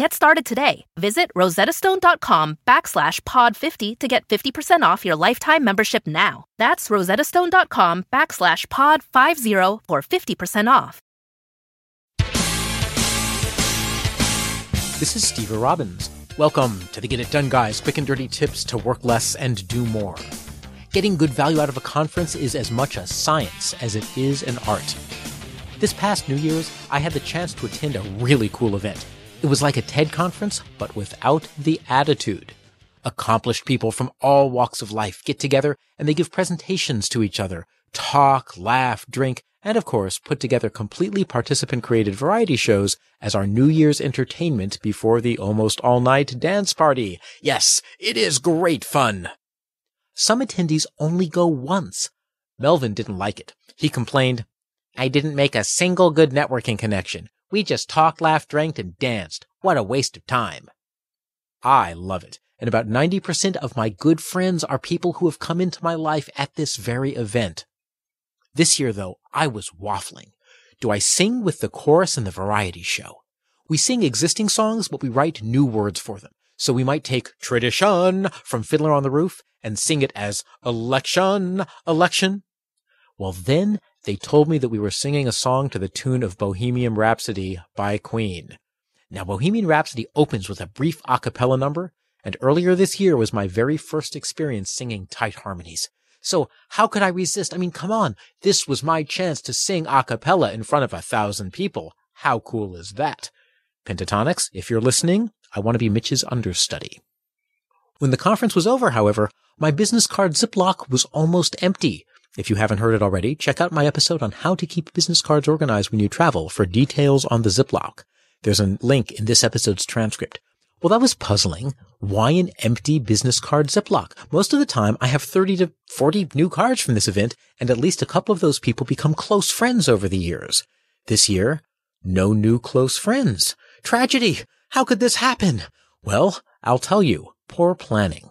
Get started today. Visit rosettastone.com backslash pod50 to get 50% off your lifetime membership now. That's rosettastone.com backslash pod50 for 50% off. This is Steve Robbins. Welcome to the Get It Done Guys quick and dirty tips to work less and do more. Getting good value out of a conference is as much a science as it is an art. This past New Year's, I had the chance to attend a really cool event. It was like a TED conference, but without the attitude. Accomplished people from all walks of life get together and they give presentations to each other, talk, laugh, drink, and of course put together completely participant created variety shows as our New Year's entertainment before the almost all night dance party. Yes, it is great fun. Some attendees only go once. Melvin didn't like it. He complained, I didn't make a single good networking connection. We just talked, laughed, drank, and danced. What a waste of time. I love it. And about 90% of my good friends are people who have come into my life at this very event. This year, though, I was waffling. Do I sing with the chorus in the variety show? We sing existing songs, but we write new words for them. So we might take tradition from Fiddler on the Roof and sing it as election, election. Well, then they told me that we were singing a song to the tune of Bohemian Rhapsody by Queen. Now, Bohemian Rhapsody opens with a brief a cappella number, and earlier this year was my very first experience singing tight harmonies. So how could I resist? I mean, come on. This was my chance to sing a cappella in front of a thousand people. How cool is that? Pentatonix, if you're listening, I want to be Mitch's understudy. When the conference was over, however, my business card Ziploc was almost empty. If you haven't heard it already, check out my episode on how to keep business cards organized when you travel for details on the Ziploc. There's a link in this episode's transcript. Well, that was puzzling. Why an empty business card Ziploc? Most of the time, I have 30 to 40 new cards from this event, and at least a couple of those people become close friends over the years. This year, no new close friends. Tragedy! How could this happen? Well, I'll tell you. Poor planning.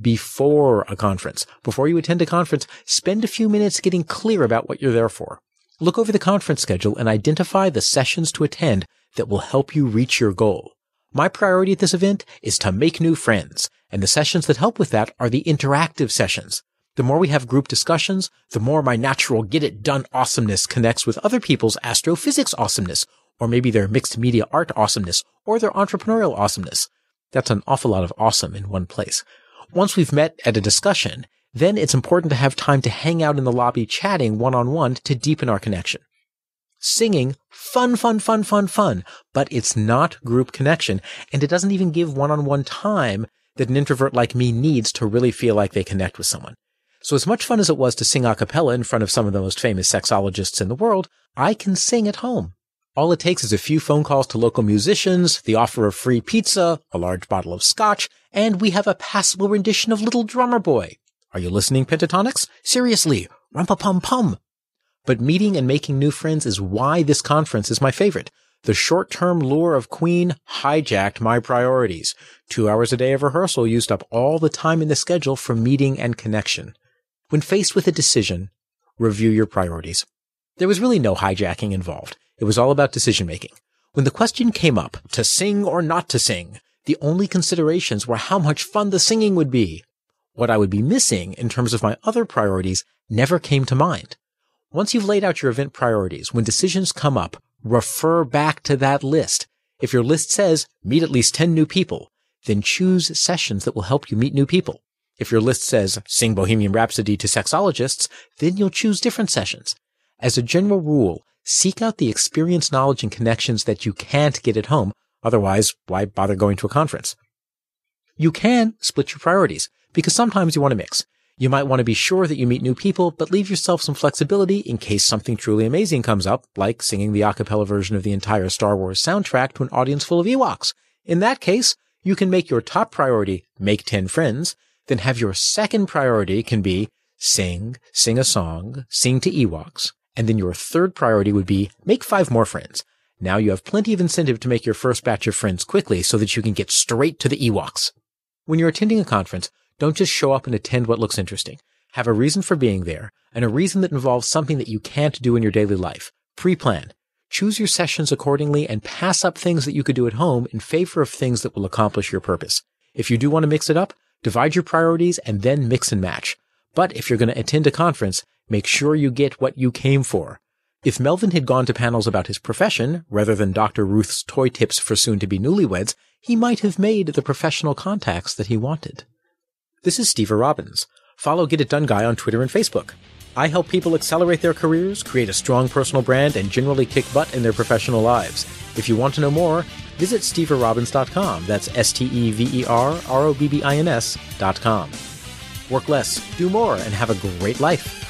before a conference. Before you attend a conference, spend a few minutes getting clear about what you're there for. Look over the conference schedule and identify the sessions to attend that will help you reach your goal. My priority at this event is to make new friends, and the sessions that help with that are the interactive sessions. The more we have group discussions, the more my natural get it done awesomeness connects with other people's astrophysics awesomeness, or maybe their mixed media art awesomeness, or their entrepreneurial awesomeness. That's an awful lot of awesome in one place. Once we've met at a discussion, then it's important to have time to hang out in the lobby chatting one on one to deepen our connection. Singing, fun, fun, fun, fun, fun, but it's not group connection, and it doesn't even give one on one time that an introvert like me needs to really feel like they connect with someone. So as much fun as it was to sing a cappella in front of some of the most famous sexologists in the world, I can sing at home. All it takes is a few phone calls to local musicians, the offer of free pizza, a large bottle of scotch, and we have a passable rendition of Little Drummer Boy. Are you listening, Pentatonix? Seriously, rumpa-pum-pum. But meeting and making new friends is why this conference is my favorite. The short-term lure of Queen hijacked my priorities. Two hours a day of rehearsal used up all the time in the schedule for meeting and connection. When faced with a decision, review your priorities. There was really no hijacking involved. It was all about decision making. When the question came up to sing or not to sing, the only considerations were how much fun the singing would be. What I would be missing in terms of my other priorities never came to mind. Once you've laid out your event priorities, when decisions come up, refer back to that list. If your list says meet at least 10 new people, then choose sessions that will help you meet new people. If your list says sing Bohemian Rhapsody to sexologists, then you'll choose different sessions. As a general rule, seek out the experience, knowledge, and connections that you can't get at home. Otherwise, why bother going to a conference? You can split your priorities because sometimes you want to mix. You might want to be sure that you meet new people, but leave yourself some flexibility in case something truly amazing comes up, like singing the a cappella version of the entire Star Wars soundtrack to an audience full of Ewoks. In that case, you can make your top priority make 10 friends, then have your second priority can be sing, sing a song, sing to Ewoks, and then your third priority would be make five more friends. Now you have plenty of incentive to make your first batch of friends quickly so that you can get straight to the Ewoks. When you're attending a conference, don't just show up and attend what looks interesting. Have a reason for being there and a reason that involves something that you can't do in your daily life. Pre-plan. Choose your sessions accordingly and pass up things that you could do at home in favor of things that will accomplish your purpose. If you do want to mix it up, divide your priorities and then mix and match. But if you're going to attend a conference, Make sure you get what you came for. If Melvin had gone to panels about his profession, rather than Dr. Ruth's toy tips for soon-to-be newlyweds, he might have made the professional contacts that he wanted. This is Steve Robbins. Follow Get It Done Guy on Twitter and Facebook. I help people accelerate their careers, create a strong personal brand, and generally kick butt in their professional lives. If you want to know more, visit steverobbins.com. That's S-T-E-V-E-R-R-O-B-B-I-N-S dot. Work less, do more, and have a great life.